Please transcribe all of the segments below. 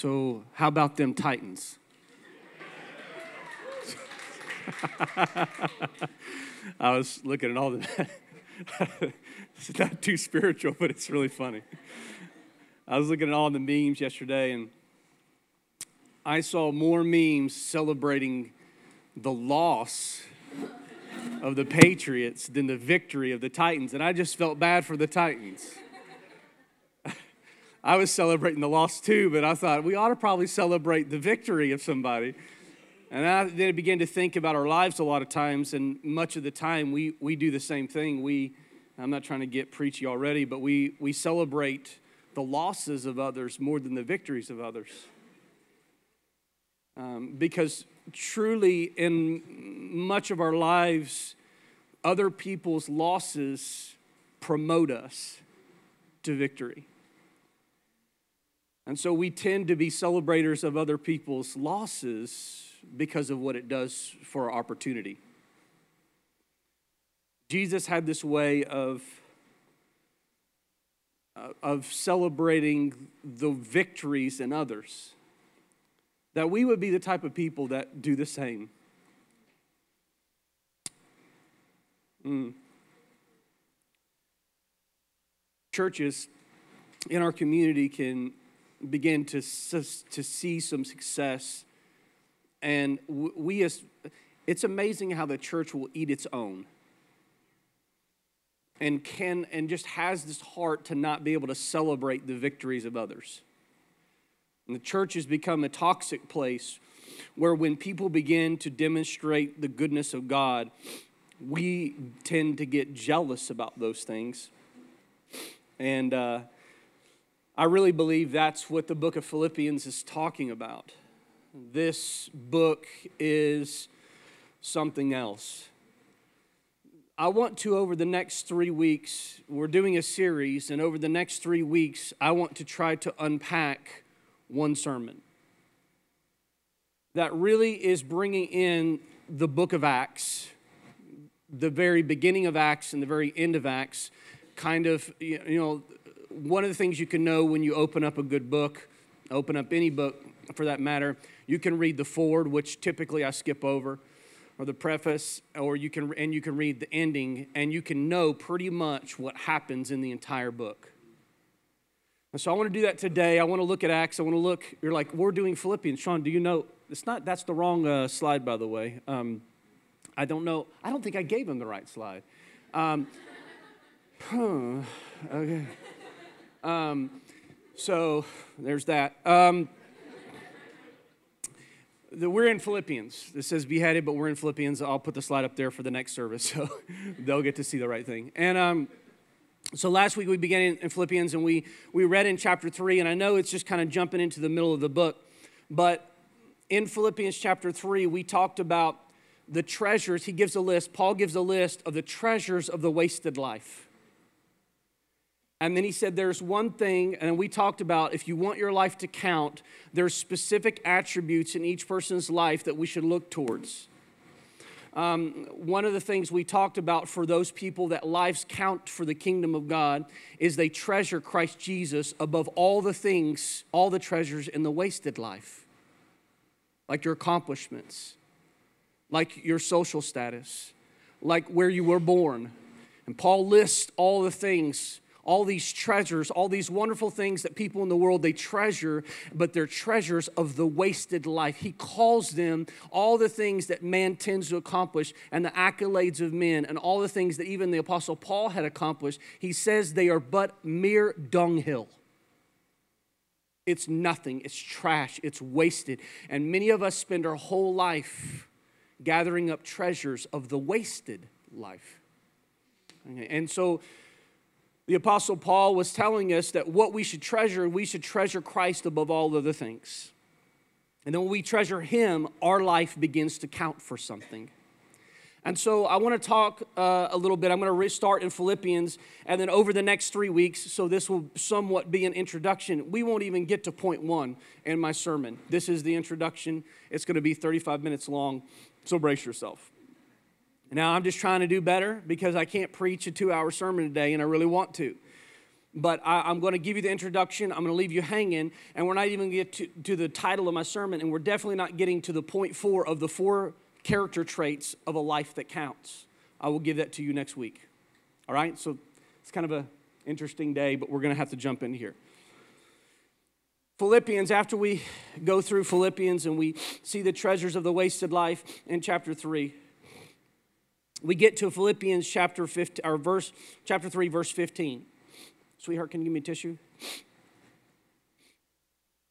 So, how about them Titans? I was looking at all the. it's not too spiritual, but it's really funny. I was looking at all the memes yesterday, and I saw more memes celebrating the loss of the Patriots than the victory of the Titans, and I just felt bad for the Titans. I was celebrating the loss too, but I thought we ought to probably celebrate the victory of somebody. And I then began to think about our lives a lot of times, and much of the time we, we do the same thing. We, I'm not trying to get preachy already, but we, we celebrate the losses of others more than the victories of others. Um, because truly, in much of our lives, other people's losses promote us to victory. And so we tend to be celebrators of other people's losses because of what it does for our opportunity. Jesus had this way of, uh, of celebrating the victories in others, that we would be the type of people that do the same. Mm. Churches in our community can begin to, to see some success and we, as, it's amazing how the church will eat its own and can and just has this heart to not be able to celebrate the victories of others. And the church has become a toxic place where when people begin to demonstrate the goodness of God, we tend to get jealous about those things. And uh, I really believe that's what the book of Philippians is talking about. This book is something else. I want to, over the next three weeks, we're doing a series, and over the next three weeks, I want to try to unpack one sermon that really is bringing in the book of Acts, the very beginning of Acts and the very end of Acts. Kind of, you know, one of the things you can know when you open up a good book, open up any book for that matter, you can read the foreword, which typically I skip over, or the preface, or you can and you can read the ending, and you can know pretty much what happens in the entire book. And so I want to do that today. I want to look at Acts. I want to look. You're like, we're doing Philippians. Sean, do you know? It's not. That's the wrong uh, slide, by the way. Um, I don't know. I don't think I gave him the right slide. Um, okay. Um, so there's that. Um, the, we're in Philippians. This says beheaded, but we're in Philippians. I'll put the slide up there for the next service, so they'll get to see the right thing. And um, so last week we began in, in Philippians, and we we read in chapter three. And I know it's just kind of jumping into the middle of the book, but in Philippians chapter three, we talked about the treasures. He gives a list. Paul gives a list of the treasures of the wasted life. And then he said, There's one thing, and we talked about if you want your life to count, there's specific attributes in each person's life that we should look towards. Um, one of the things we talked about for those people that lives count for the kingdom of God is they treasure Christ Jesus above all the things, all the treasures in the wasted life, like your accomplishments, like your social status, like where you were born. And Paul lists all the things all these treasures, all these wonderful things that people in the world they treasure, but they're treasures of the wasted life. He calls them all the things that man tends to accomplish and the accolades of men and all the things that even the apostle Paul had accomplished. He says they are but mere dunghill. It's nothing, it's trash, it's wasted. And many of us spend our whole life gathering up treasures of the wasted life. And so the Apostle Paul was telling us that what we should treasure, we should treasure Christ above all other things. And then when we treasure Him, our life begins to count for something. And so I want to talk uh, a little bit. I'm going to restart in Philippians, and then over the next three weeks, so this will somewhat be an introduction. We won't even get to point one in my sermon. This is the introduction. It's going to be 35 minutes long, so brace yourself. Now, I'm just trying to do better because I can't preach a two hour sermon today and I really want to. but I, am going to give you the introduction. I'm going to leave you hanging, and we're not even get to, to the title of my sermon, and we're definitely not getting to the point four of the four character traits of a life that counts. I will give that to you next week. All right? So it's kind of an interesting day, but we're going to have to jump in here. Philippians, after we go through Philippians and we see the treasures of the wasted life in chapter 3, we get to Philippians chapter 15, or verse, chapter 3, verse 15. Sweetheart, can you give me a tissue?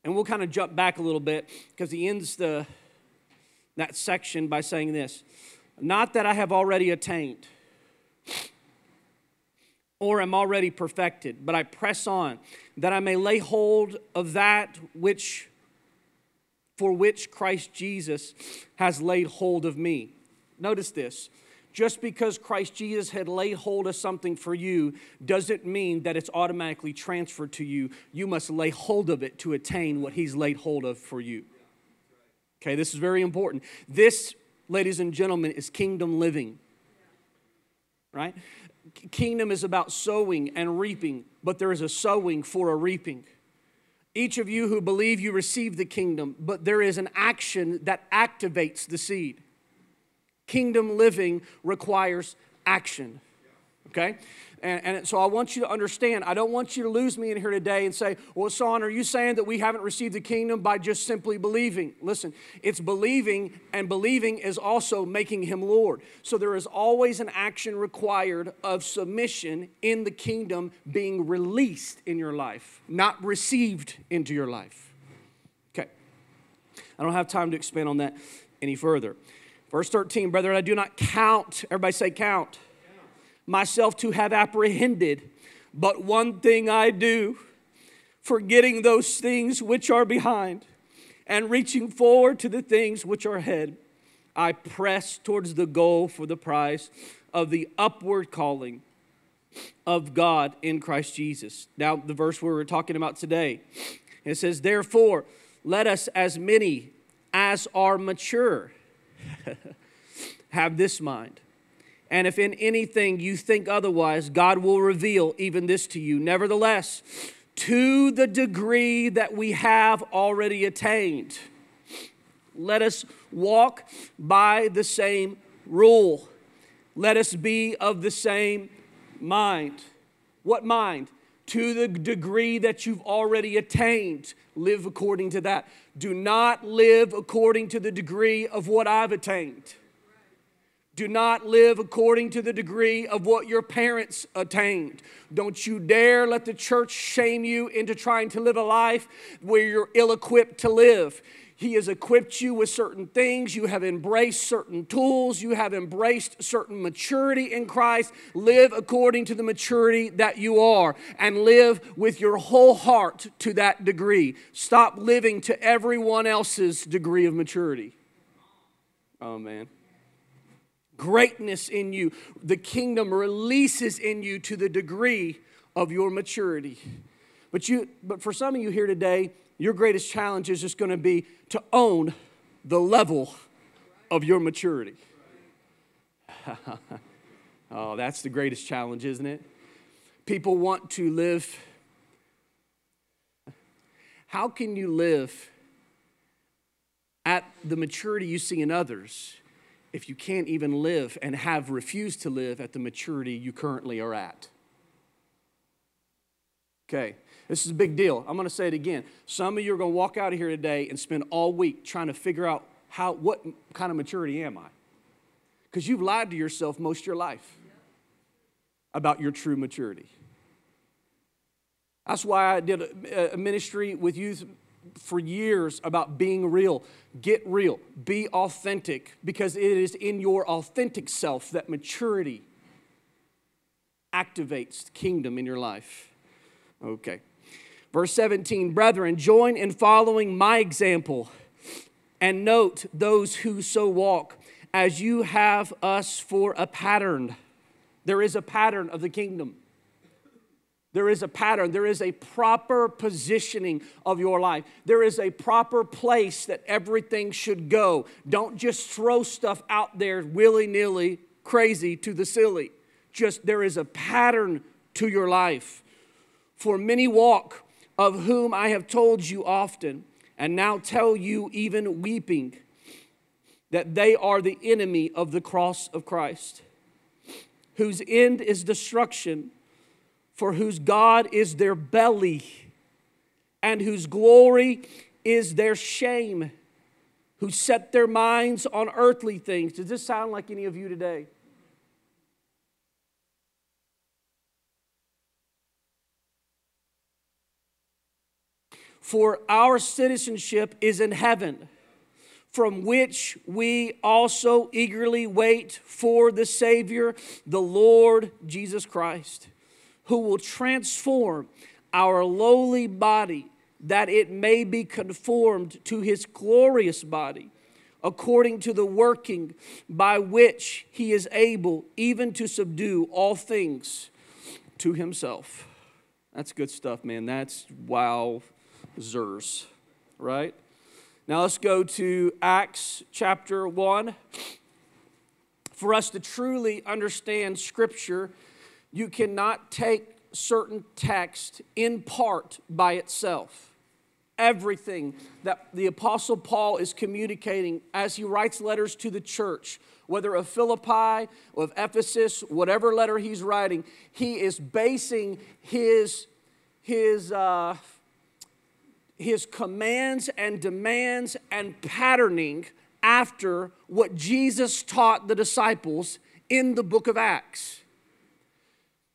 And we'll kind of jump back a little bit because he ends the, that section by saying this Not that I have already attained or am already perfected, but I press on that I may lay hold of that which for which Christ Jesus has laid hold of me. Notice this. Just because Christ Jesus had laid hold of something for you doesn't mean that it's automatically transferred to you. You must lay hold of it to attain what he's laid hold of for you. Okay, this is very important. This, ladies and gentlemen, is kingdom living. Right? Kingdom is about sowing and reaping, but there is a sowing for a reaping. Each of you who believe you receive the kingdom, but there is an action that activates the seed. Kingdom living requires action. Okay? And, and, so I want you to understand, I don't want you to lose me in here today and say, well, Son, are you saying that we haven't received the kingdom by just simply believing? Listen, it's believing, and believing is also making him Lord. So there is always an action required of submission in the kingdom being released in your life, not received into your life. Okay. I don't have time to expand on that any further. Verse 13, brethren, I do not count, everybody say count myself to have apprehended, but one thing I do, forgetting those things which are behind and reaching forward to the things which are ahead, I press towards the goal for the prize of the upward calling of God in Christ Jesus. Now, the verse we were talking about today, it says, Therefore, let us, as many as are mature, have this mind and if in anything you think otherwise, God will reveal even this to you. Nevertheless, to the degree that we have already attained, let us walk by the same rule. Let us be of the same mind. What mind? To the degree that you've already attained, live according to that. Do not live according to the degree of what I've attained. Do not live according to the degree of what your parents attained. Don't you dare let the church shame you into trying to live a life where you're ill equipped to live. He has equipped you with certain things. You have embraced certain tools. You have embraced certain maturity in Christ. Live according to the maturity that you are and live with your whole heart to that degree. Stop living to everyone else's degree of maturity. Oh, man greatness in you. The kingdom releases in you to the degree of your maturity. But you but for some of you here today, your greatest challenge is just going to be to own the level of your maturity. oh, that's the greatest challenge, isn't it? People want to live how can you live at the maturity you see in others if you can't even live and have refused to live at the maturity you currently are at? Okay, this is a big deal. I'm going to say it again. Some of you are going to walk out of here today and spend all week trying to figure out how what kind of maturity am I? Because you've lied to yourself most of your life about your true maturity. That's why I did a, a ministry with youth for years about being real. Get real, be authentic, because it is in your authentic self that maturity activates the kingdom in your life. Okay. Verse 17, brethren, join in following my example and note those who so walk as you have us for a pattern. There is a pattern of the kingdom. There is a pattern, there is a proper positioning of your life. There is a proper place that everything should go. Don't just throw stuff out there willy nilly, crazy to the silly. Just there is a pattern to your life. For many walk, of whom I have told you often, and now tell you even weeping, that they are the enemy of the cross of Christ, whose end is destruction, for whose God is their belly, and whose glory is their shame, who set their minds on earthly things. Does this sound like any of you today? For our citizenship is in heaven, from which we also eagerly wait for the Savior, the Lord Jesus Christ, who will transform our lowly body that it may be conformed to his glorious body, according to the working by which he is able even to subdue all things to himself. That's good stuff, man. That's wow Zers, right? Now let's go to Acts chapter 1. For us to truly understand Scripture, you cannot take certain text in part by itself. Everything that the Apostle Paul is communicating as he writes letters to the church, whether of Philippi or of Ephesus, whatever letter he's writing, he is basing his, his uh, his commands and demands and patterning after what Jesus taught the disciples in the book of Acts.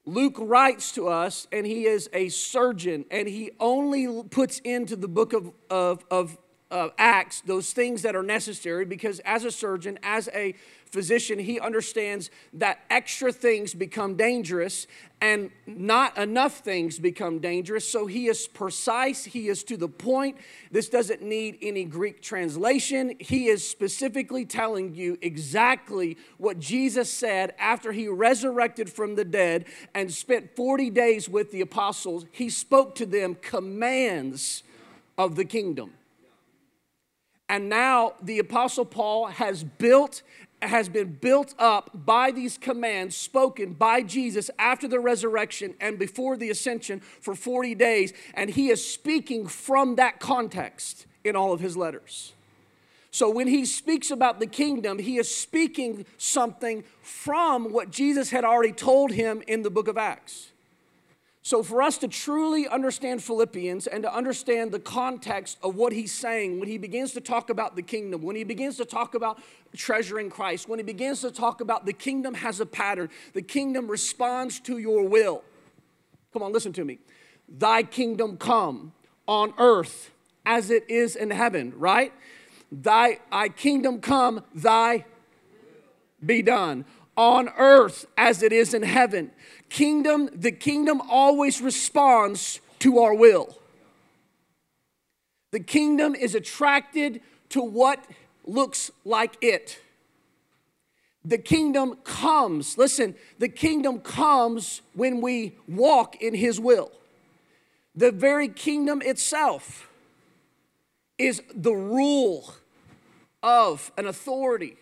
Luke writes to us, and he is a surgeon, and he only puts into the book of, of, of uh, Acts those things that are necessary because, as a surgeon, as a physician, he understands that extra things become dangerous and not enough things become dangerous. So he is precise, he is to the point. This doesn't need any Greek translation. He is specifically telling you exactly what Jesus said after he resurrected from the dead and spent 40 days with the apostles. He spoke to them commands of the kingdom. And now the Apostle Paul has built has been built up by these commands spoken by Jesus after the resurrection and before the ascension for 40 days. And he is speaking from that context in all of his letters. So when he speaks about the kingdom, he is speaking something from what Jesus had already told him in the book of Acts. So, for us to truly understand Philippians and to understand the context of what he's saying when he begins to talk about the kingdom, when he begins to talk about treasuring Christ, when he begins to talk about the kingdom has a pattern, the kingdom responds to your will. Come on, listen to me. Thy kingdom come on earth as it is in heaven, right? Thy, I kingdom come, thy be done on earth as it is in heaven. Kingdom, the kingdom always responds to our will. The kingdom is attracted to what looks like it. The kingdom comes, listen, the kingdom comes when we walk in his will. The very kingdom itself is the rule of an authority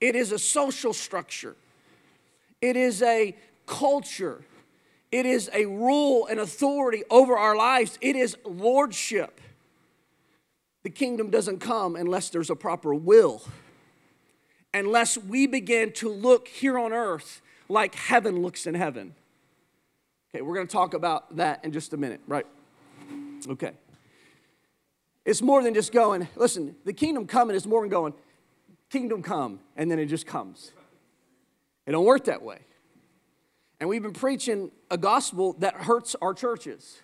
it is a social structure, it is a culture, it is a rule and authority over our lives, it is lordship. The kingdom doesn't come unless there's a proper will, unless we begin to look here on earth like heaven looks in heaven. Okay, we're going to talk about that in just a minute, right? Okay. It's more than just going, listen, the kingdom coming is more than going, kingdom come, and then it just comes. It don't work that way. And we've been preaching a gospel that hurts our churches.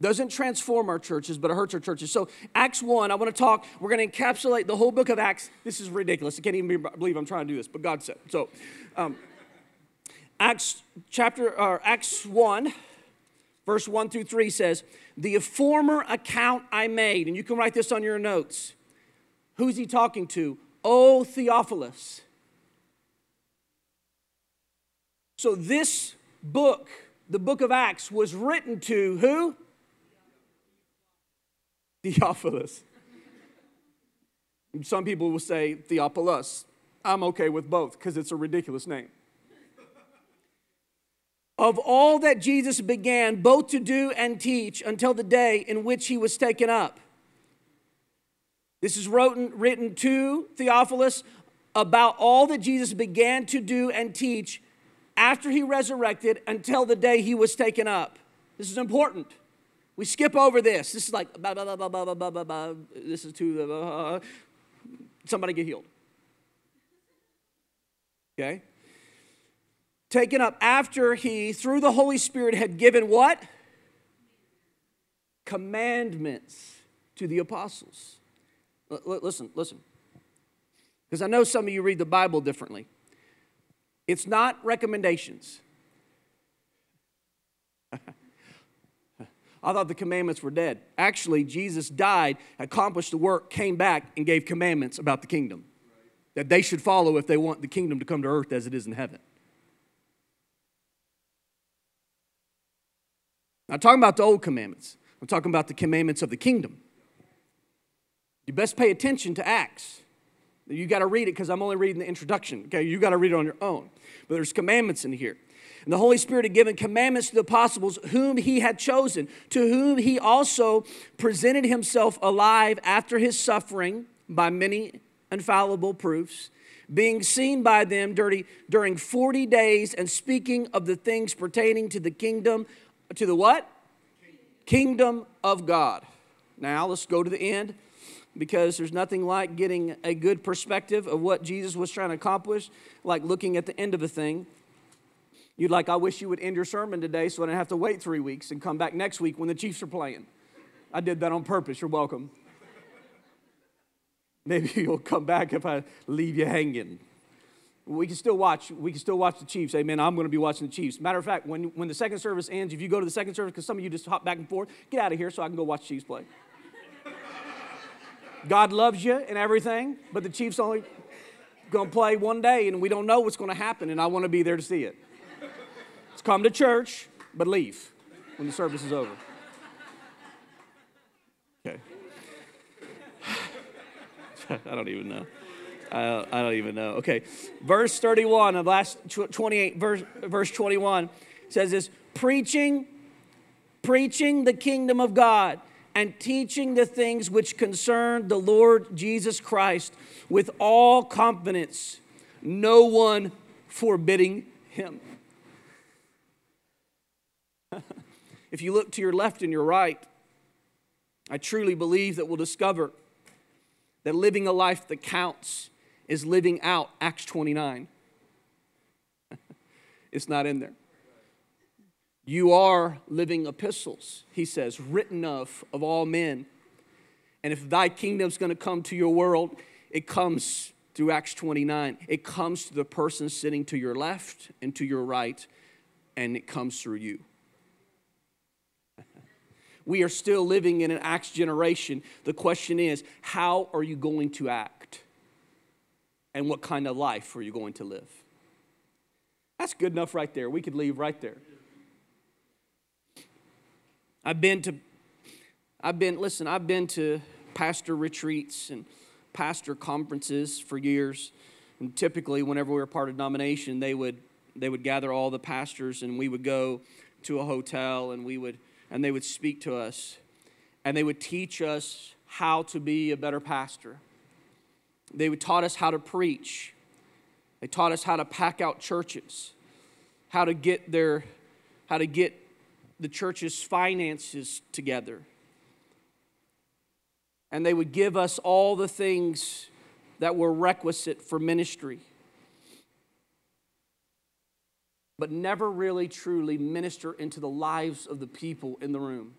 Doesn't transform our churches, but it hurts our churches. So, Acts 1, I want to talk, we're going to encapsulate the whole book of Acts. This is ridiculous. I can't even believe I'm trying to do this, but God said. So, um, Acts chapter, or Acts 1, verse 1 through 3 says, The former account I made, and you can write this on your notes. Who's he talking to? O Theophilus. So, this book, the book of Acts, was written to who? Theophilus. Some people will say Theophilus. I'm okay with both because it's a ridiculous name. of all that Jesus began both to do and teach until the day in which he was taken up. This is written, written to Theophilus about all that Jesus began to do and teach after he resurrected until the day he was taken up. This is important. We skip over this. This is like, blah, blah, blah, blah, blah, blah, blah, blah. this is to uh, somebody get healed. Okay? Taken up after he, through the Holy Spirit, had given what? Commandments to the apostles. Listen, listen. Because I know some of you read the Bible differently. It's not recommendations. I thought the commandments were dead. Actually, Jesus died, accomplished the work, came back, and gave commandments about the kingdom that they should follow if they want the kingdom to come to earth as it is in heaven. I'm talking about the old commandments. I'm talking about the commandments of the kingdom. You best pay attention to Acts. You got to read it because I'm only reading the introduction. Okay, you got to read it on your own. But there's commandments in here. And the Holy Spirit had given commandments to the apostles whom he had chosen, to whom he also presented himself alive after his suffering by many infallible proofs, being seen by them during, during 40 days and speaking of the things pertaining to the kingdom, to the what? Kingdom of God. Now let's go to the end because there's nothing like getting a good perspective of what Jesus was trying to accomplish, like looking at the end of a thing. You'd like, I wish you would end your sermon today so I didn't have to wait three weeks and come back next week when the Chiefs are playing. I did that on purpose. You're welcome. Maybe you'll come back if I leave you hanging. We can still watch. We can still watch the Chiefs. Amen. I'm going to be watching the Chiefs. Matter of fact, when, when the second service ends, if you go to the second service, because some of you just hop back and forth, get out of here so I can go watch Chiefs play. God loves you and everything, but the Chiefs only going to play one day, and we don't know what's going to happen, and I want to be there to see it. Let's come to church, but leave when the service is over. Okay. I don't even know. I, I don't even know. Okay. Verse 31 of last 28, verse, verse 21 says this preaching, preaching the kingdom of God and teaching the things which concern the Lord Jesus Christ with all confidence, no one forbidding him. if you look to your left and your right, I truly believe that we'll discover that living a life that counts is living out Acts 29. it's not in there. You are living epistles, he says, written of of all men. And if thy kingdom's going to come to your world, it comes through Acts 29. It comes to the person sitting to your left and to your right, and it comes through you. we are still living in an Acts generation. The question is, how are you going to act? And what kind of life are you going to live? That's good enough right there. We could leave right there. I've been to, I've been, listen, I've been to pastor retreats and pastor conferences for years. And typically, whenever we were part of denomination, they would, they would gather all the pastors and we would go to a hotel and we would, and they would speak to us and they would teach us how to be a better pastor. They would taught us how to preach. They taught us how to pack out churches, how to get their, how to get the church's finances together. And they would give us all the things that were requisite for ministry, but never really truly minister into the lives of the people in the room.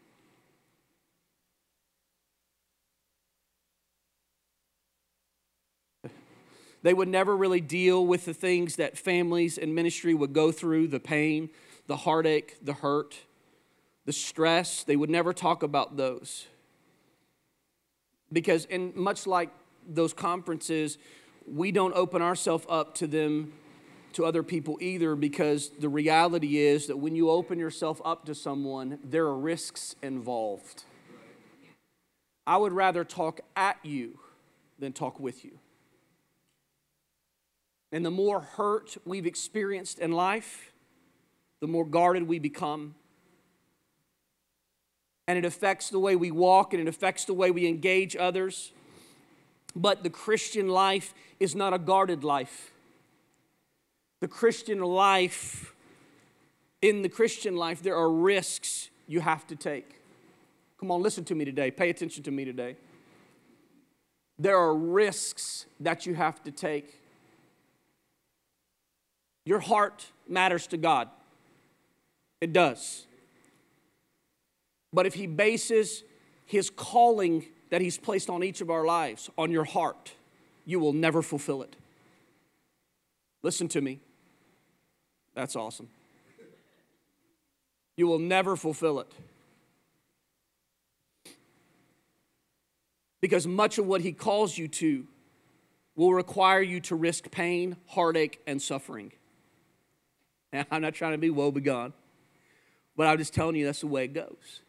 They would never really deal with the things that families and ministry would go through the pain, the heartache, the hurt the stress, they would never talk about those. Because, and much like those conferences, we don't open ourselves up to them, to other people either, because the reality is that when you open yourself up to someone, there are risks involved. I would rather talk at you than talk with you. And the more hurt we've experienced in life, the more guarded we become. And it affects the way we walk and it affects the way we engage others. But the Christian life is not a guarded life. The Christian life, in the Christian life, there are risks you have to take. Come on, listen to me today. Pay attention to me today. There are risks that you have to take. Your heart matters to God. It does. But if He bases His calling that He's placed on each of our lives on your heart, you will never fulfill it. Listen to me. That's awesome. You will never fulfill it. Because much of what He calls you to will require you to risk pain, heartache, and suffering. And I'm not trying to be woebegone, but I'm just telling you that's the way it goes.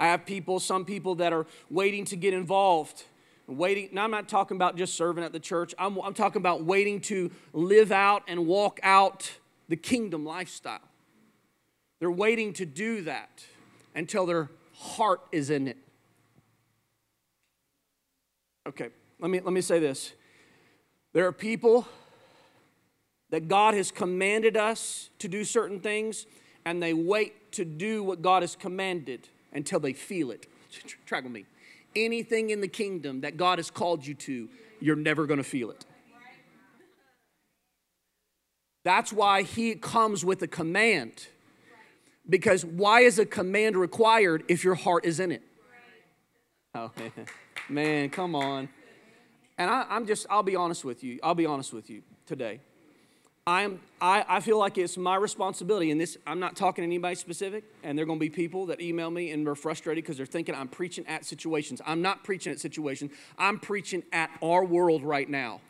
I have people, some people that are waiting to get involved. Waiting, now I'm not talking about just serving at the church. I'm, I'm talking about waiting to live out and walk out the kingdom lifestyle. They're waiting to do that until their heart is in it. Okay, let me, let me say this. There are people that God has commanded us to do certain things, and they wait to do what God has commanded until they feel it. Track with me. Anything in the kingdom that God has called you to, you're never going to feel it. That's why He comes with a command. Because why is a command required if your heart is in it? Oh, man, come on. And I, I'm just, I'll be honest with you. I'll be honest with you today. I'm, I, I feel like it's my responsibility, and this, I'm not talking to anybody specific, and there are going to be people that email me and are frustrated because they're thinking I'm preaching at situations. I'm not preaching at situations, I'm preaching at our world right now.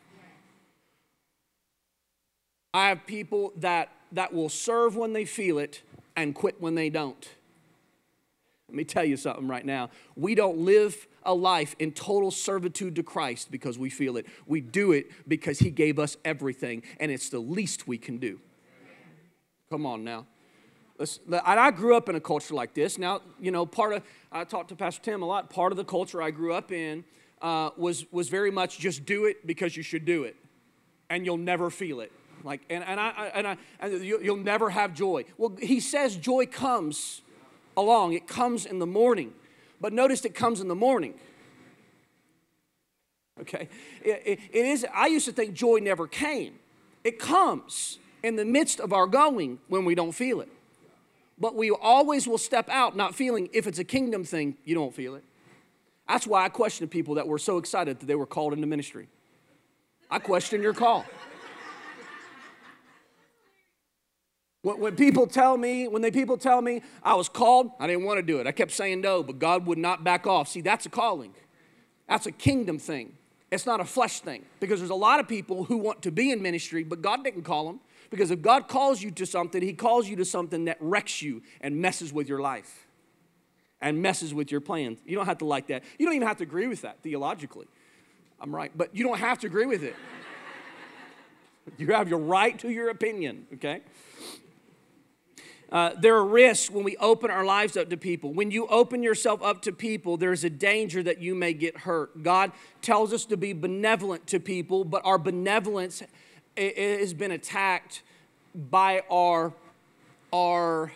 I have people that, that will serve when they feel it and quit when they don't. Let me tell you something right now. We don't live a life in total servitude to Christ because we feel it. We do it because He gave us everything, and it's the least we can do. Come on now. I grew up in a culture like this. Now, you know, part of, I talked to Pastor Tim a lot, part of the culture I grew up in uh, was, was very much just do it because you should do it, and you'll never feel it. Like, and, and, I, and, I, and you'll never have joy. Well, he says joy comes along, it comes in the morning. But notice it comes in the morning. Okay? It, it, it is, I used to think joy never came. It comes in the midst of our going when we don't feel it. But we always will step out not feeling, if it's a kingdom thing, you don't feel it. That's why I question people that were so excited that they were called into ministry. I question your call. When, people tell me, when they people tell me I was called, I didn't want to do it. I kept saying no, but God would not back off. See, that's a calling. That's a kingdom thing. It's not a flesh thing. Because there's a lot of people who want to be in ministry, but God didn't call them. Because if God calls you to something, He calls you to something that wrecks you and messes with your life and messes with your plans. You don't have to like that. You don't even have to agree with that theologically. I'm right, but you don't have to agree with it. you have your right to your opinion, okay? Uh, there are risks when we open our lives up to people. When you open yourself up to people, there's a danger that you may get hurt. God tells us to be benevolent to people, but our benevolence has been attacked by our, our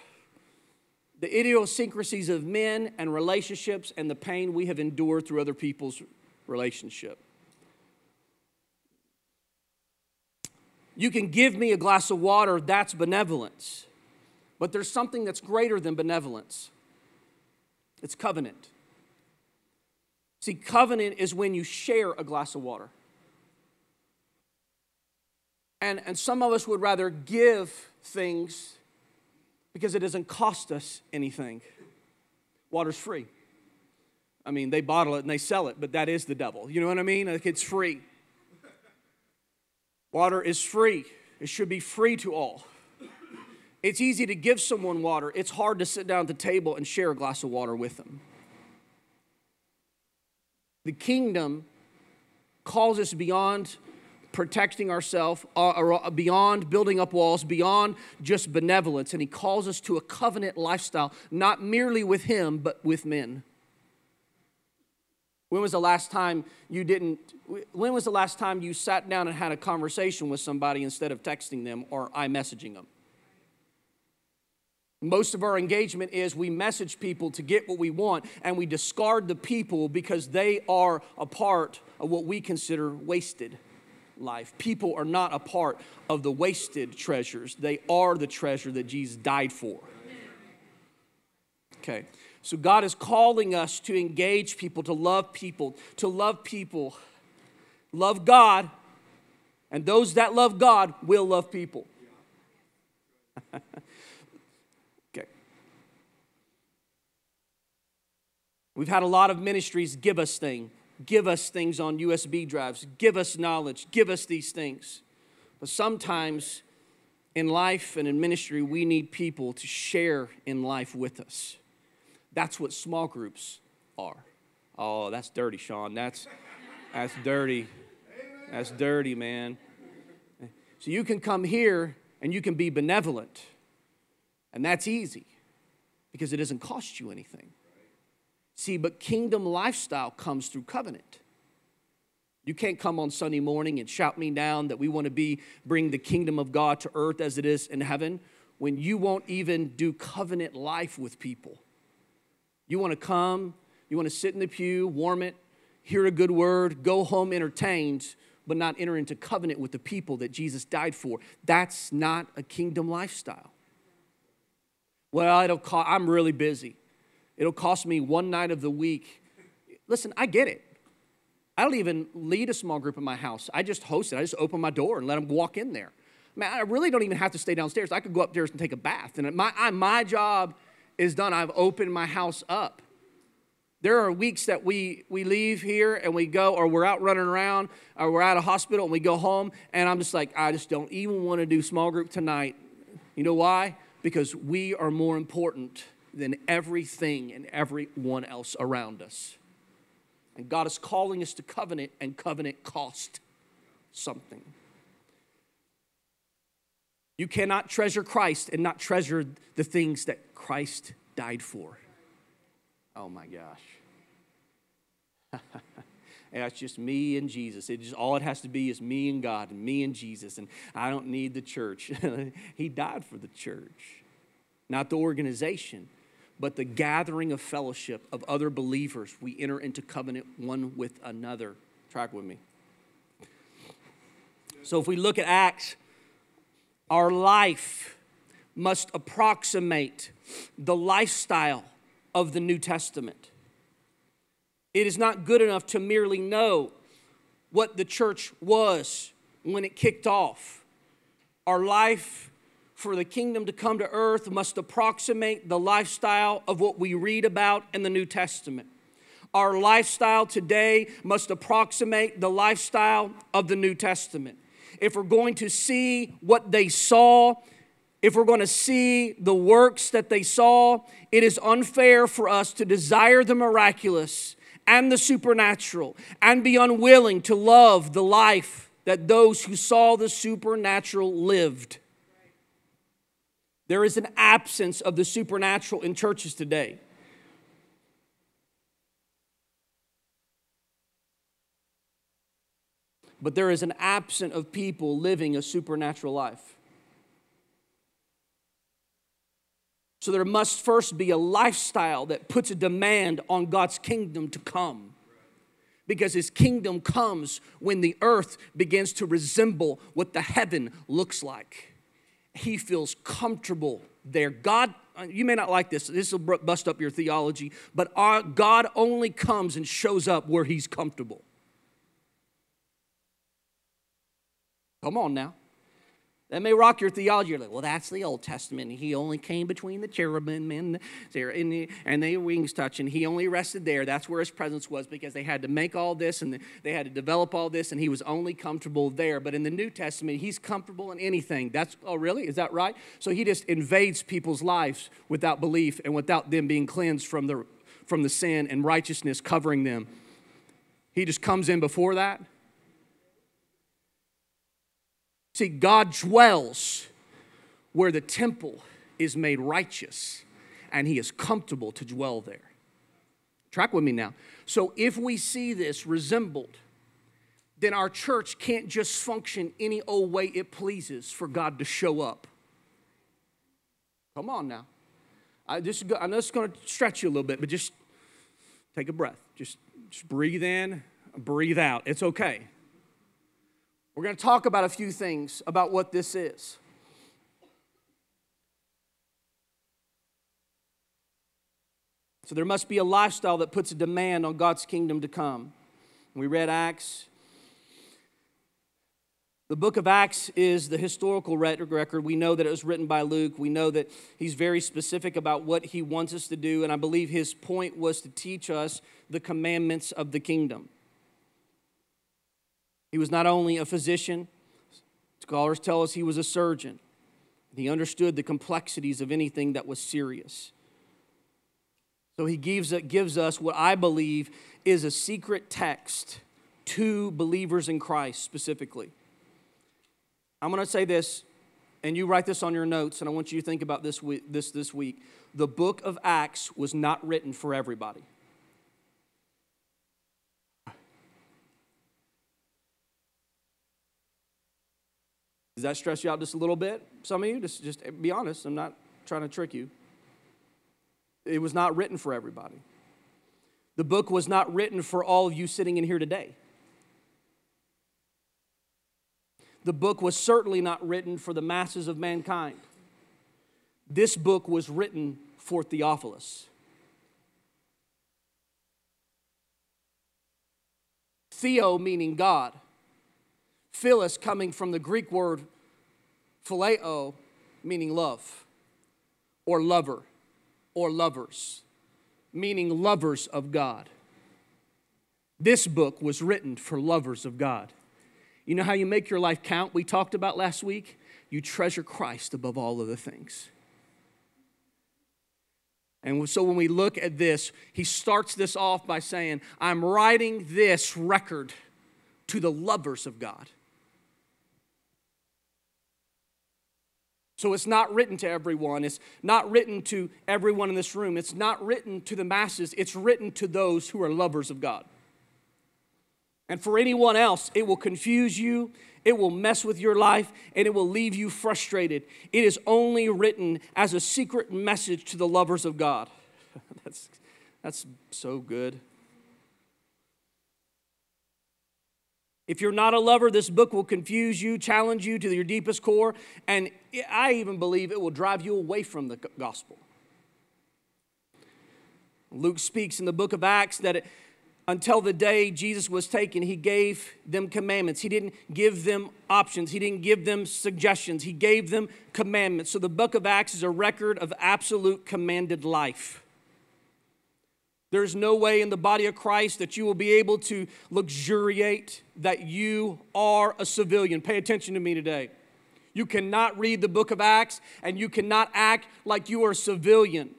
the idiosyncrasies of men and relationships and the pain we have endured through other people's relationship. You can give me a glass of water, that's benevolence. But there's something that's greater than benevolence it's covenant. See, covenant is when you share a glass of water. And, and some of us would rather give things because it doesn't cost us anything. Water's free. I mean, they bottle it and they sell it, but that is the devil. You know what I mean? Like it's free. Water is free, it should be free to all. It's easy to give someone water, it's hard to sit down at the table and share a glass of water with them. The kingdom calls us beyond protecting ourselves, uh, beyond building up walls, beyond just benevolence. And He calls us to a covenant lifestyle, not merely with Him, but with men. When was the last time you didn't? When was the last time you sat down and had a conversation with somebody instead of texting them or iMessaging them? Most of our engagement is we message people to get what we want, and we discard the people because they are a part of what we consider wasted life. People are not a part of the wasted treasures, they are the treasure that Jesus died for. Okay, so God is calling us to engage people, to love people, to love people, love God, and those that love God will love people. We've had a lot of ministries give us things, give us things on USB drives, give us knowledge, give us these things. But sometimes in life and in ministry, we need people to share in life with us. That's what small groups are. Oh, that's dirty, Sean. That's that's dirty. That's dirty, man. So you can come here and you can be benevolent. And that's easy because it doesn't cost you anything. See, but kingdom lifestyle comes through covenant. You can't come on Sunday morning and shout me down that we want to be bring the kingdom of God to earth as it is in heaven when you won't even do covenant life with people. You want to come, you want to sit in the pew, warm it, hear a good word, go home entertained, but not enter into covenant with the people that Jesus died for. That's not a kingdom lifestyle. Well, it'll call, I'm really busy. It'll cost me one night of the week. Listen, I get it. I don't even lead a small group in my house. I just host it. I just open my door and let them walk in there. Man, I really don't even have to stay downstairs. I could go upstairs and take a bath. And my, I, my job is done. I've opened my house up. There are weeks that we, we leave here and we go, or we're out running around, or we're at a hospital and we go home, and I'm just like, I just don't even want to do small group tonight. You know why? Because we are more important than everything and everyone else around us. And God is calling us to covenant, and covenant cost something. You cannot treasure Christ and not treasure the things that Christ died for. Oh my gosh. It's just me and Jesus. It just all it has to be is me and God and me and Jesus, and I don't need the church. he died for the church, not the organization but the gathering of fellowship of other believers. We enter into covenant one with another. Track with me. So if we look at Acts, our life must approximate the lifestyle of the New Testament. It is not good enough to merely know what the church was when it kicked off. Our life for the kingdom to come to earth must approximate the lifestyle of what we read about in the New Testament. Our lifestyle today must approximate the lifestyle of the New Testament. If we're going to see what they saw, if we're going to see the works that they saw, it is unfair for us to desire the miraculous and the supernatural and be unwilling to love the life that those who saw the supernatural lived. There is an absence of the supernatural in churches today. But there is an absence of people living a supernatural life. So there must first be a lifestyle that puts a demand on God's kingdom to come. Because his kingdom comes when the earth begins to resemble what the heaven looks like he feels comfortable there. God, you may not like this, this will bust up your theology, but our, God only comes and shows up where he's comfortable. Come on now. That may rock your theology. You're like, well, that's the Old Testament. He only came between the cherubim and the, and their wings touching. He only rested there. That's where his presence was because they had to make all this and they had to develop all this, and he was only comfortable there. But in the New Testament, he's comfortable in anything. That's oh, really? Is that right? So he just invades people's lives without belief and without them being cleansed from the from the sin and righteousness covering them. He just comes in before that See, God dwells where the temple is made righteous, and he is comfortable to dwell there. Track with me now. So, if we see this resembled, then our church can't just function any old way it pleases for God to show up. Come on now. I, just, I know it's going to stretch you a little bit, but just take a breath. Just, just breathe in, breathe out. It's okay. We're going to talk about a few things about what this is. So there must be a lifestyle that puts a demand on God's kingdom to come. We read Acts. The book of Acts is the historical record. We know that it was written by Luke. We know that he's very specific about what he wants us to do, and I believe his point was to teach us the commandments of the kingdom. He was not only a physician, scholars tell us he was a surgeon. He understood the complexities of anything that was serious. So he gives, gives us what I believe is a secret text to believers in Christ specifically. I'm going to say this, and you write this on your notes, and I want you to think about this week, this, this week. The book of Acts was not written for everybody. Does that stress you out just a little bit? Some of you, just, just be honest. I'm not trying to trick you. It was not written for everybody. The book was not written for all of you sitting in here today. The book was certainly not written for the masses of mankind. This book was written for Theophilus. Theo meaning God. Phyllis coming from the Greek word phileo meaning love or lover or lovers, meaning lovers of God. This book was written for lovers of God. You know how you make your life count? We talked about last week. You treasure Christ above all other things. And so when we look at this, he starts this off by saying, I'm writing this record to the lovers of God. So it's not written to everyone. It's not written to everyone in this room. It's not written to the masses. It's written to those who are lovers of God. And for anyone else, it will confuse you, it will mess with your life, and it will leave you frustrated. It is only written as a secret message to the lovers of God. that's, that's so good. If you're not a lover, this book will confuse you, challenge you to your deepest core, and I even believe it will drive you away from the gospel. Luke speaks in the book of Acts that it, until the day Jesus was taken, he gave them commandments. He didn't give them options, he didn't give them suggestions, he gave them commandments. So the book of Acts is a record of absolute commanded life. There's no way in the body of Christ that you will be able to luxuriate that you are a civilian. Pay attention to me today. You cannot read the book of Acts and you cannot act like you are a civilian.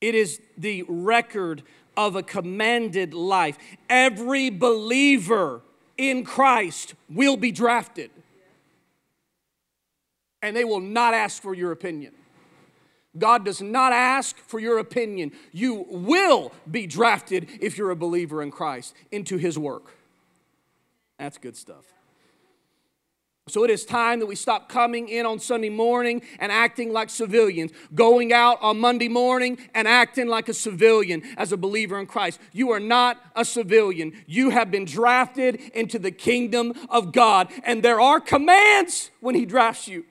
It is the record of a commanded life. Every believer in Christ will be drafted, and they will not ask for your opinion. God does not ask for your opinion. You will be drafted if you're a believer in Christ into His work. That's good stuff. So it is time that we stop coming in on Sunday morning and acting like civilians, going out on Monday morning and acting like a civilian as a believer in Christ. You are not a civilian. You have been drafted into the kingdom of God, and there are commands when He drafts you.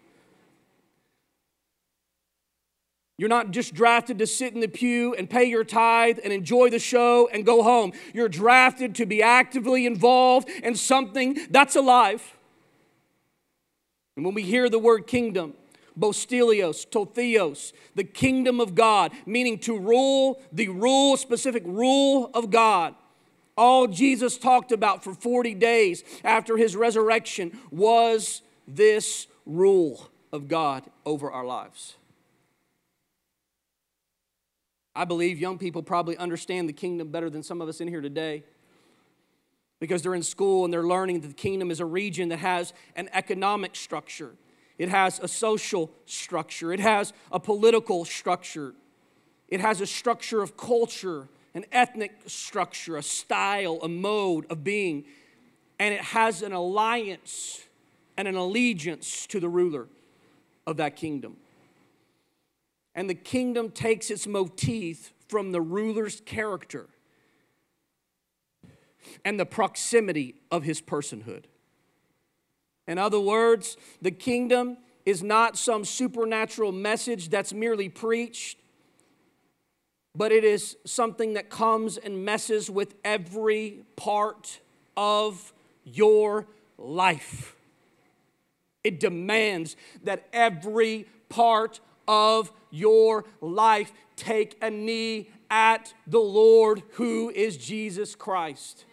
You're not just drafted to sit in the pew and pay your tithe and enjoy the show and go home. You're drafted to be actively involved in something that's alive. And when we hear the word kingdom, Bostelios, Totheos, the kingdom of God, meaning to rule, the rule, specific rule of God. All Jesus talked about for 40 days after his resurrection was this rule of God over our lives. I believe young people probably understand the kingdom better than some of us in here today. because they're in school and they're learning that the kingdom is a region that has an economic structure, it has a social structure, it has a political structure, it has a structure of culture, an ethnic structure, a style, a mode of being, and it has an alliance and an allegiance to the ruler of that kingdom. And the kingdom takes its motif from the ruler's character and the proximity of his personhood. In other words, the kingdom is not some supernatural message that's merely preached, but it is something that comes and messes with every part of your life. It demands that every part of your life. Take a knee at the Lord who is Jesus Christ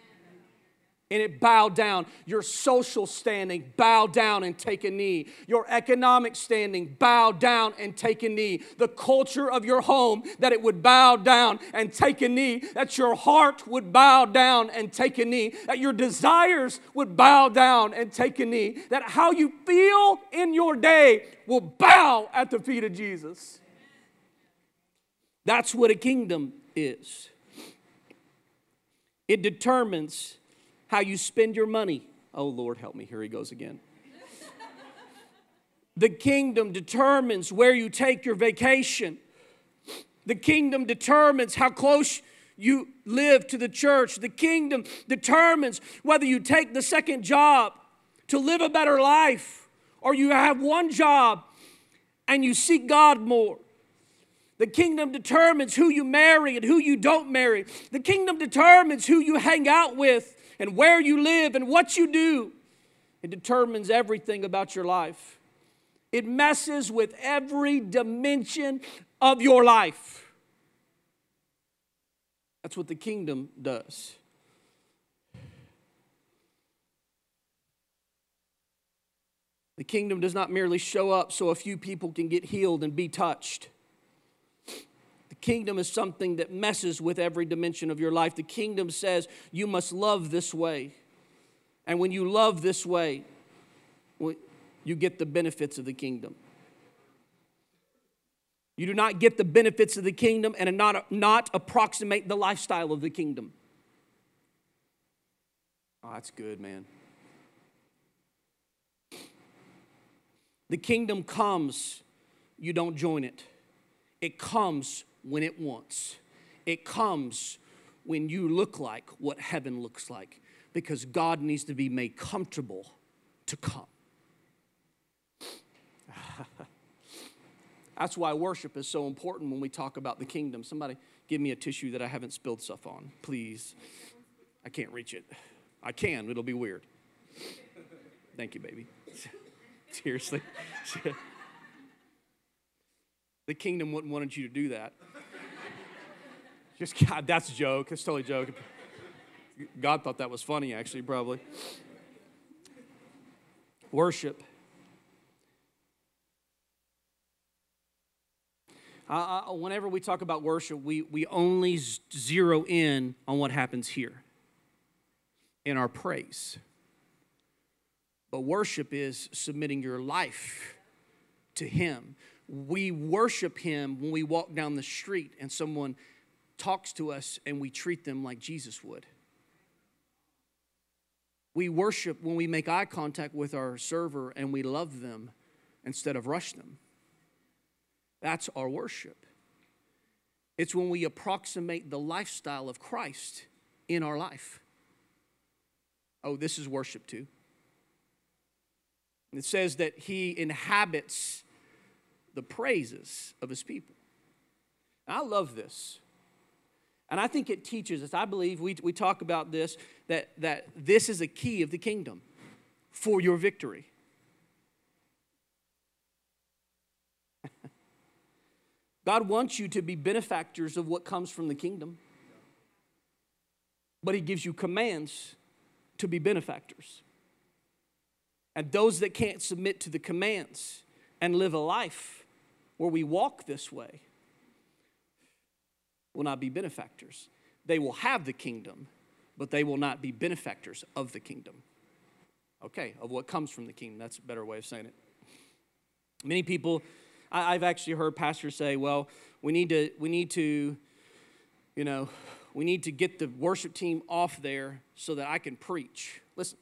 and it bowed down. Your social standing, bow down and take a knee. Your economic standing, bow down and take a knee. The culture of your home, that it would bow down and take a knee. That your heart would bow down and take a knee. That your desires would bow down and take a knee. That how you feel in your day will bow at the feet of Jesus. That's what a kingdom is. It determines how you spend your money. Oh, Lord, help me. Here he goes again. the kingdom determines where you take your vacation. The kingdom determines how close you live to the church. The kingdom determines whether you take the second job to live a better life or you have one job and you seek God more. The kingdom determines who you marry and who you don't marry. The kingdom determines who you hang out with and where you live and what you do. It determines everything about your life. It messes with every dimension of your life. That's what the kingdom does. The kingdom does not merely show up so a few people can get healed and be touched kingdom is something that messes with every dimension of your life. The kingdom says you must love this way. And when you love this way, you get the benefits of the kingdom. You do not get the benefits of the kingdom and not, not approximate the lifestyle of the kingdom. Oh, that's good, man. The kingdom comes, you don't join it. It comes when it wants. It comes when you look like what heaven looks like because God needs to be made comfortable to come. That's why worship is so important when we talk about the kingdom. Somebody give me a tissue that I haven't spilled stuff on, please. I can't reach it. I can, it'll be weird. Thank you, baby. Seriously. the kingdom wouldn't want you to do that. Just God, that's a joke. It's totally a joke. God thought that was funny, actually, probably. Worship. Uh, whenever we talk about worship, we, we only zero in on what happens here in our praise. But worship is submitting your life to Him. We worship Him when we walk down the street and someone talks to us and we treat them like Jesus would. We worship when we make eye contact with our server and we love them instead of rush them. That's our worship. It's when we approximate the lifestyle of Christ in our life. Oh, this is worship too. It says that he inhabits the praises of his people. I love this. And I think it teaches us, I believe we, we talk about this, that, that this is a key of the kingdom for your victory. God wants you to be benefactors of what comes from the kingdom, but He gives you commands to be benefactors. And those that can't submit to the commands and live a life where we walk this way, will not be benefactors. They will have the kingdom, but they will not be benefactors of the kingdom. Okay, of what comes from the kingdom. That's a better way of saying it. Many people, I, have actually heard pastors say, well, we need to, we need to, you know, we need to get the worship team off there so that I can preach. Listen,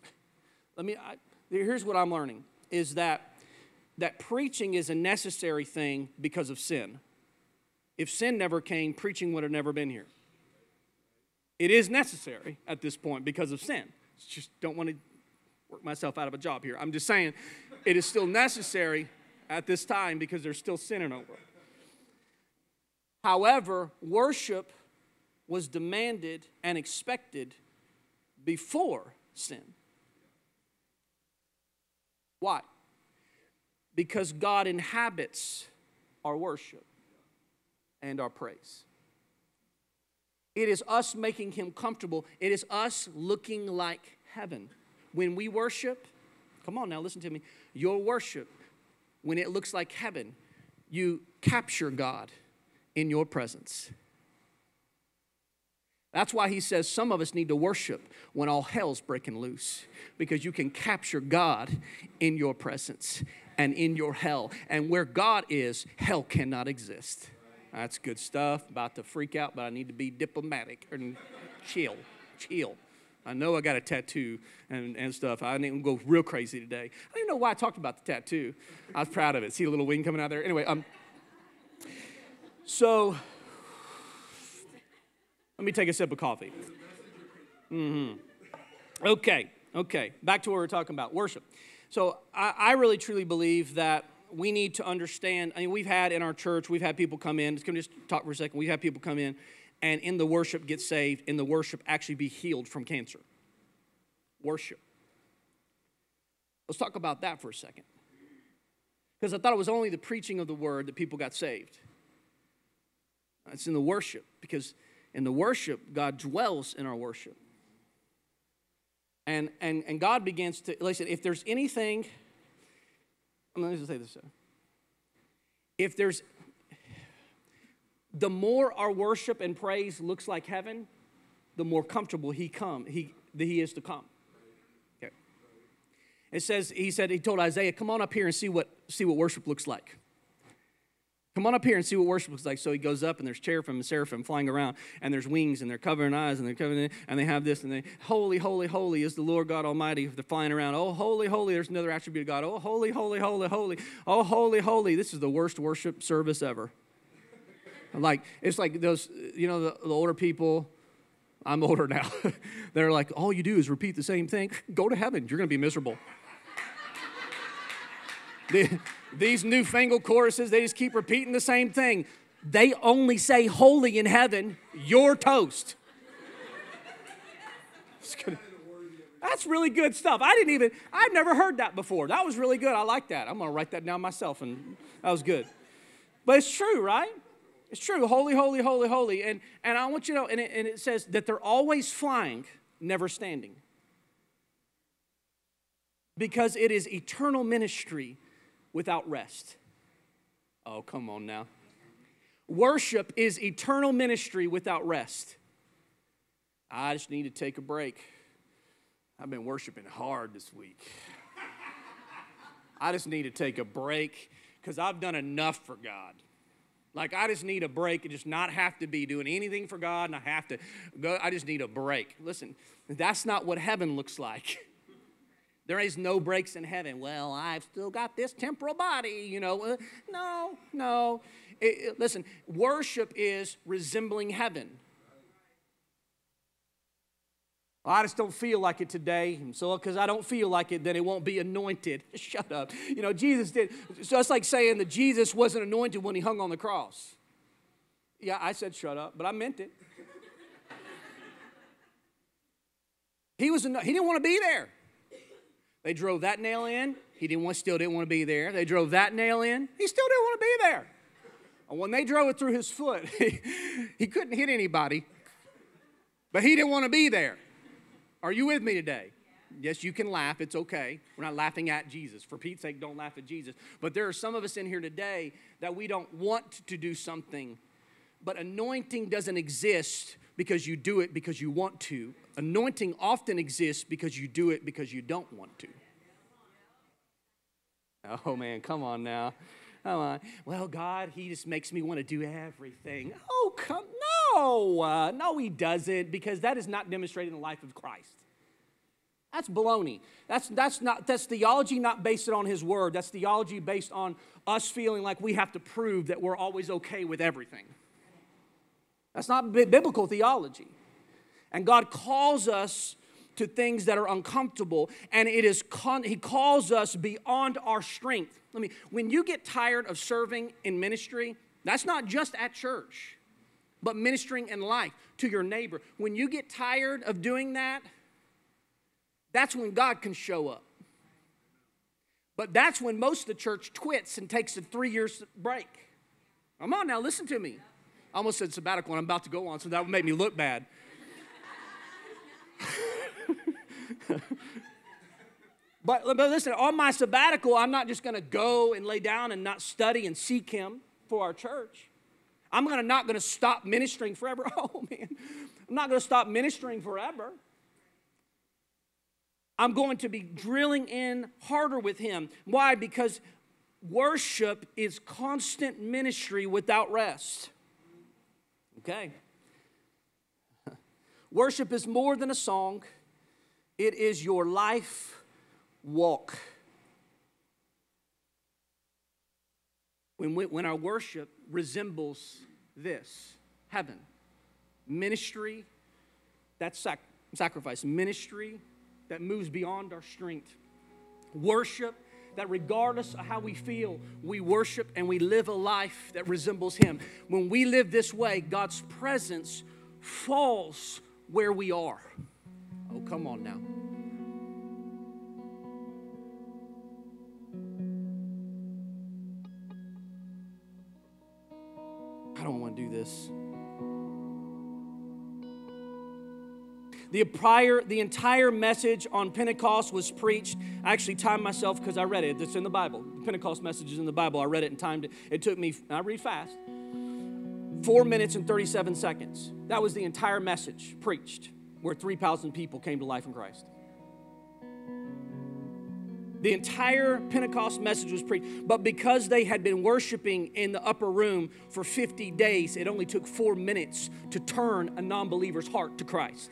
let me, I, here's what I'm learning is that that preaching is a necessary thing because of sin. If sin never came, preaching would have never been here. It is necessary at this point because of sin. Just don't want to work myself out of a job here. I'm just saying it is still necessary at this time because there's still sin in our world. However, worship was demanded and expected before sin. Why? Because God inhabits our worship and our praise. It is us making him comfortable. It is us looking like heaven. When we worship, come on now, listen to me. Your worship, when it looks like heaven, you capture God in your presence. That's why he says some of us need to worship when all hell's breaking loose because you can capture God in your presence and in your hell. And where God is, hell cannot exist. That's good stuff. About to freak out, but I need to be diplomatic and chill, chill. I know I got a tattoo and, and stuff. I didn't even go real crazy today. I don't even know why I talked about the tattoo. I was proud of it. See the little wing coming out there? Anyway, um, so let me take a sip of coffee. Mm-hmm. Okay, okay. Back to what we are talking about worship. So I, I really truly believe that we need to understand. I mean, we've had in our church, we've had people come in. Can we just talk for a second? We've had people come in and in the worship get saved, in the worship actually be healed from cancer. Worship. Let's talk about that for a second. Because I thought it was only the preaching of the word that people got saved. It's in the worship, because in the worship, God dwells in our worship. And, and, and God begins to, listen, if there's anything, let me just say this. If there's, the more our worship and praise looks like heaven, the more comfortable he come, he, that he is to come. Okay. It says, he said, he told Isaiah, come on up here and see what, see what worship looks like. Come on up here and see what worship looks like. So he goes up, and there's cherubim and seraphim flying around, and there's wings, and they're covering eyes, and they're covering, and they have this, and they, holy, holy, holy is the Lord God Almighty. They're flying around. Oh, holy, holy. There's another attribute of God. Oh, holy, holy, holy, holy. Oh, holy, holy. This is the worst worship service ever. like it's like those, you know, the, the older people. I'm older now. They're like, all you do is repeat the same thing. Go to heaven. You're going to be miserable. The, these newfangled choruses, they just keep repeating the same thing. They only say holy in heaven, you're toast. That's really good stuff. I didn't even, I've never heard that before. That was really good. I like that. I'm going to write that down myself, and that was good. But it's true, right? It's true. Holy, holy, holy, holy. And, and I want you to know, and it, and it says that they're always flying, never standing. Because it is eternal ministry without rest. Oh, come on now. Worship is eternal ministry without rest. I just need to take a break. I've been worshiping hard this week. I just need to take a break because I've done enough for God. Like I just need a break and just not have to be doing anything for God and I have to go. I just need a break. Listen, that's not what heaven looks like. There is no breaks in heaven. Well, I've still got this temporal body, you know. Uh, no, no. It, it, listen, worship is resembling heaven. I just don't feel like it today. So, because I don't feel like it, then it won't be anointed. Shut up. You know, Jesus did. So it's like saying that Jesus wasn't anointed when he hung on the cross. Yeah, I said shut up, but I meant it. He was. He didn't want to be there. They drove that nail in. He didn't want, still didn't want to be there. They drove that nail in. He still didn't want to be there. And when they drove it through his foot, he, he couldn't hit anybody, but he didn't want to be there. Are you with me today? Yes, you can laugh. It's okay. We're not laughing at Jesus. For Pete's sake, don't laugh at Jesus. But there are some of us in here today that we don't want to do something, but anointing doesn't exist because you do it because you want to. Anointing often exists because you do it because you don't want to. Oh man, come on now. Come on. Well, God, He just makes me want to do everything. Oh, come. No, uh, no, He doesn't, because that is not demonstrated in the life of Christ. That's baloney. That's, that's, not, that's theology not based on His Word. That's theology based on us feeling like we have to prove that we're always okay with everything. That's not biblical theology. And God calls us to things that are uncomfortable, and it is con- He calls us beyond our strength. Let me, when you get tired of serving in ministry, that's not just at church, but ministering in life to your neighbor. When you get tired of doing that, that's when God can show up. But that's when most of the church twits and takes a three years break. Come on now, listen to me. I almost said sabbatical, and I'm about to go on, so that would make me look bad. but, but listen, on my sabbatical, I'm not just going to go and lay down and not study and seek Him for our church. I'm gonna, not to stop ministering forever. Oh, man. I'm not to stop ministering forever. I'm going to be drilling in harder with Him. Why? Because worship is constant ministry without rest. Okay. Worship is more than a song, it is your life walk. When, we, when our worship resembles this heaven, ministry, that's sac- sacrifice, ministry that moves beyond our strength, worship that regardless of how we feel, we worship and we live a life that resembles Him. When we live this way, God's presence falls where we are. Oh, come on now. I don't want to do this. The prior, the entire message on Pentecost was preached. I actually timed myself because I read it. It's in the Bible. The Pentecost message is in the Bible. I read it and timed it. It took me, I read fast, four minutes and 37 seconds. That was the entire message preached, where 3,000 people came to life in Christ. The entire Pentecost message was preached, but because they had been worshiping in the upper room for 50 days, it only took four minutes to turn a non believer's heart to Christ.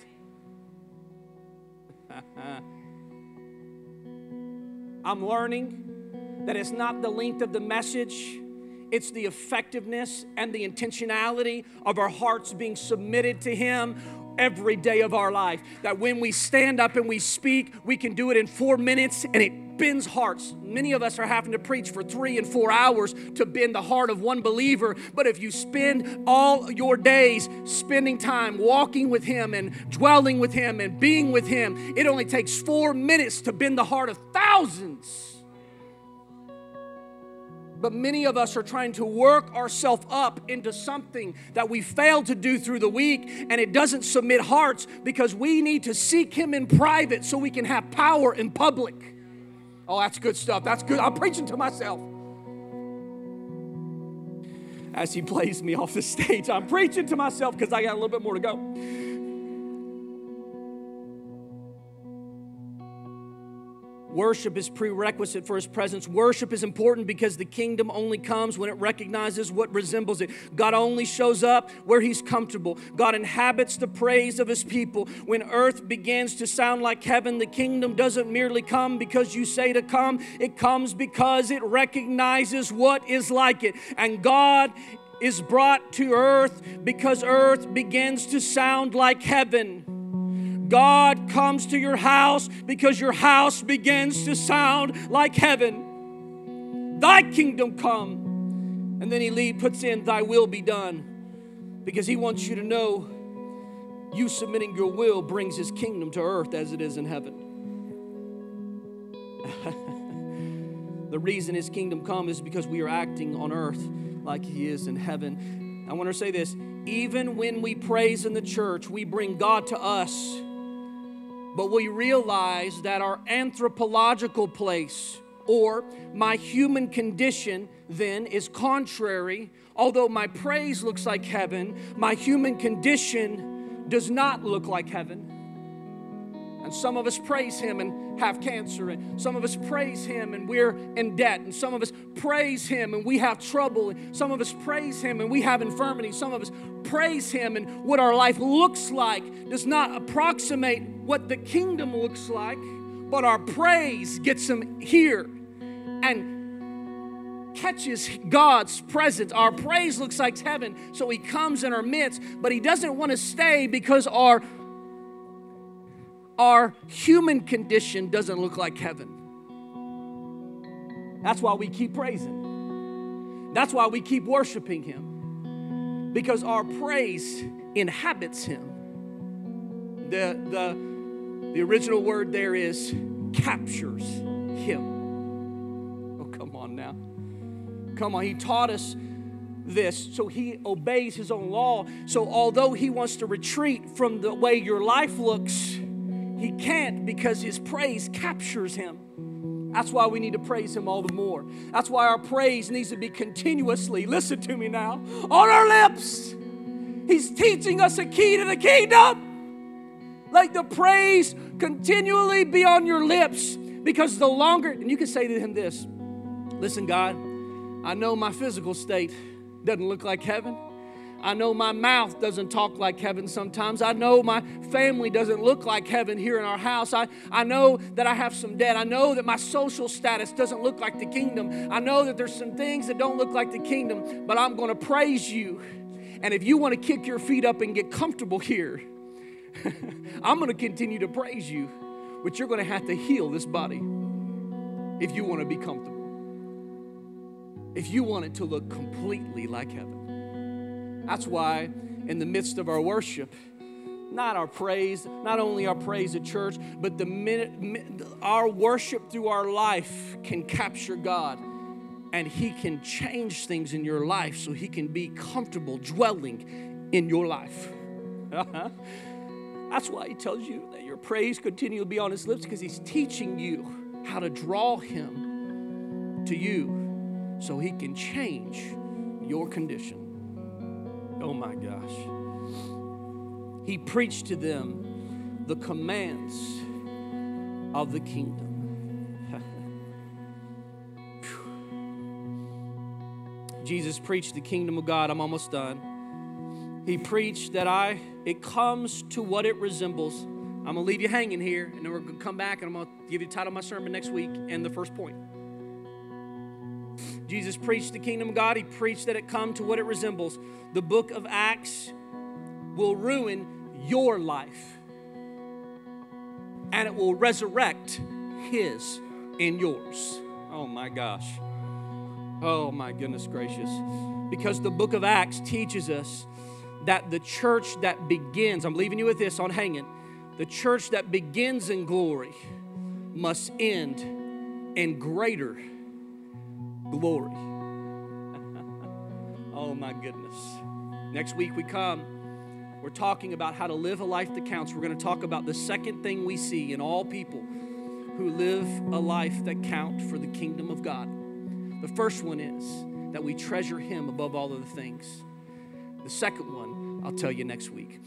I'm learning that it's not the length of the message, it's the effectiveness and the intentionality of our hearts being submitted to Him every day of our life. That when we stand up and we speak, we can do it in four minutes and it bends hearts. Many of us are having to preach for three and four hours to bend the heart of one believer. But if you spend all your days spending time walking with Him and dwelling with Him and being with Him, it only takes four minutes to bend the heart of thousands. But many of us are trying to work ourselves up into something that we failed to do through the week, and it doesn't submit hearts because we need to seek Him in private so we can have power in public. Oh, that's good stuff. That's good. I'm preaching to myself. As He plays me off the stage, I'm preaching to myself because I got a little bit more to go. Worship is prerequisite for his presence. Worship is important because the kingdom only comes when it recognizes what resembles it. God only shows up where he's comfortable. God inhabits the praise of his people. When earth begins to sound like heaven, the kingdom doesn't merely come because you say to come, it comes because it recognizes what is like it. And God is brought to earth because earth begins to sound like heaven. God comes to your house because your house begins to sound like heaven. Thy kingdom come. And then he lead, puts in, Thy will be done. Because he wants you to know you submitting your will brings his kingdom to earth as it is in heaven. the reason his kingdom come is because we are acting on earth like he is in heaven. I want to say this even when we praise in the church, we bring God to us but we realize that our anthropological place or my human condition then is contrary. Although my praise looks like heaven, my human condition does not look like heaven. And some of us praise Him and have cancer, and some of us praise Him and we're in debt, and some of us praise Him and we have trouble, and some of us praise Him and we have infirmity, some of us praise Him and what our life looks like does not approximate what the kingdom looks like, but our praise gets Him here and catches God's presence. Our praise looks like heaven, so He comes in our midst, but He doesn't want to stay because our our human condition doesn't look like heaven. That's why we keep praising. That's why we keep worshiping Him. Because our praise inhabits Him. The, the, the original word there is captures Him. Oh, come on now. Come on. He taught us this, so he obeys his own law. So, although he wants to retreat from the way your life looks, he can't because his praise captures him. That's why we need to praise him all the more. That's why our praise needs to be continuously, listen to me now, on our lips. He's teaching us a key to the kingdom. Let the praise continually be on your lips because the longer, and you can say to him this listen, God, I know my physical state doesn't look like heaven. I know my mouth doesn't talk like heaven sometimes. I know my family doesn't look like heaven here in our house. I, I know that I have some debt. I know that my social status doesn't look like the kingdom. I know that there's some things that don't look like the kingdom, but I'm going to praise you. And if you want to kick your feet up and get comfortable here, I'm going to continue to praise you, but you're going to have to heal this body if you want to be comfortable. If you want it to look completely like heaven. That's why, in the midst of our worship, not our praise, not only our praise at church, but the minute our worship through our life can capture God and He can change things in your life so He can be comfortable dwelling in your life. That's why He tells you that your praise continue to be on His lips because He's teaching you how to draw Him to you so He can change your condition. Oh my gosh. He preached to them the commands of the kingdom. Jesus preached the kingdom of God. I'm almost done. He preached that I it comes to what it resembles. I'm gonna leave you hanging here, and then we're gonna come back and I'm gonna give you the title of my sermon next week and the first point. Jesus preached the kingdom of God. He preached that it come to what it resembles. The book of Acts will ruin your life. And it will resurrect his in yours. Oh my gosh. Oh my goodness gracious. Because the book of Acts teaches us that the church that begins, I'm leaving you with this on hanging, the church that begins in glory must end in greater glory. oh my goodness. Next week we come, we're talking about how to live a life that counts. We're going to talk about the second thing we see in all people who live a life that count for the kingdom of God. The first one is that we treasure him above all other things. The second one, I'll tell you next week.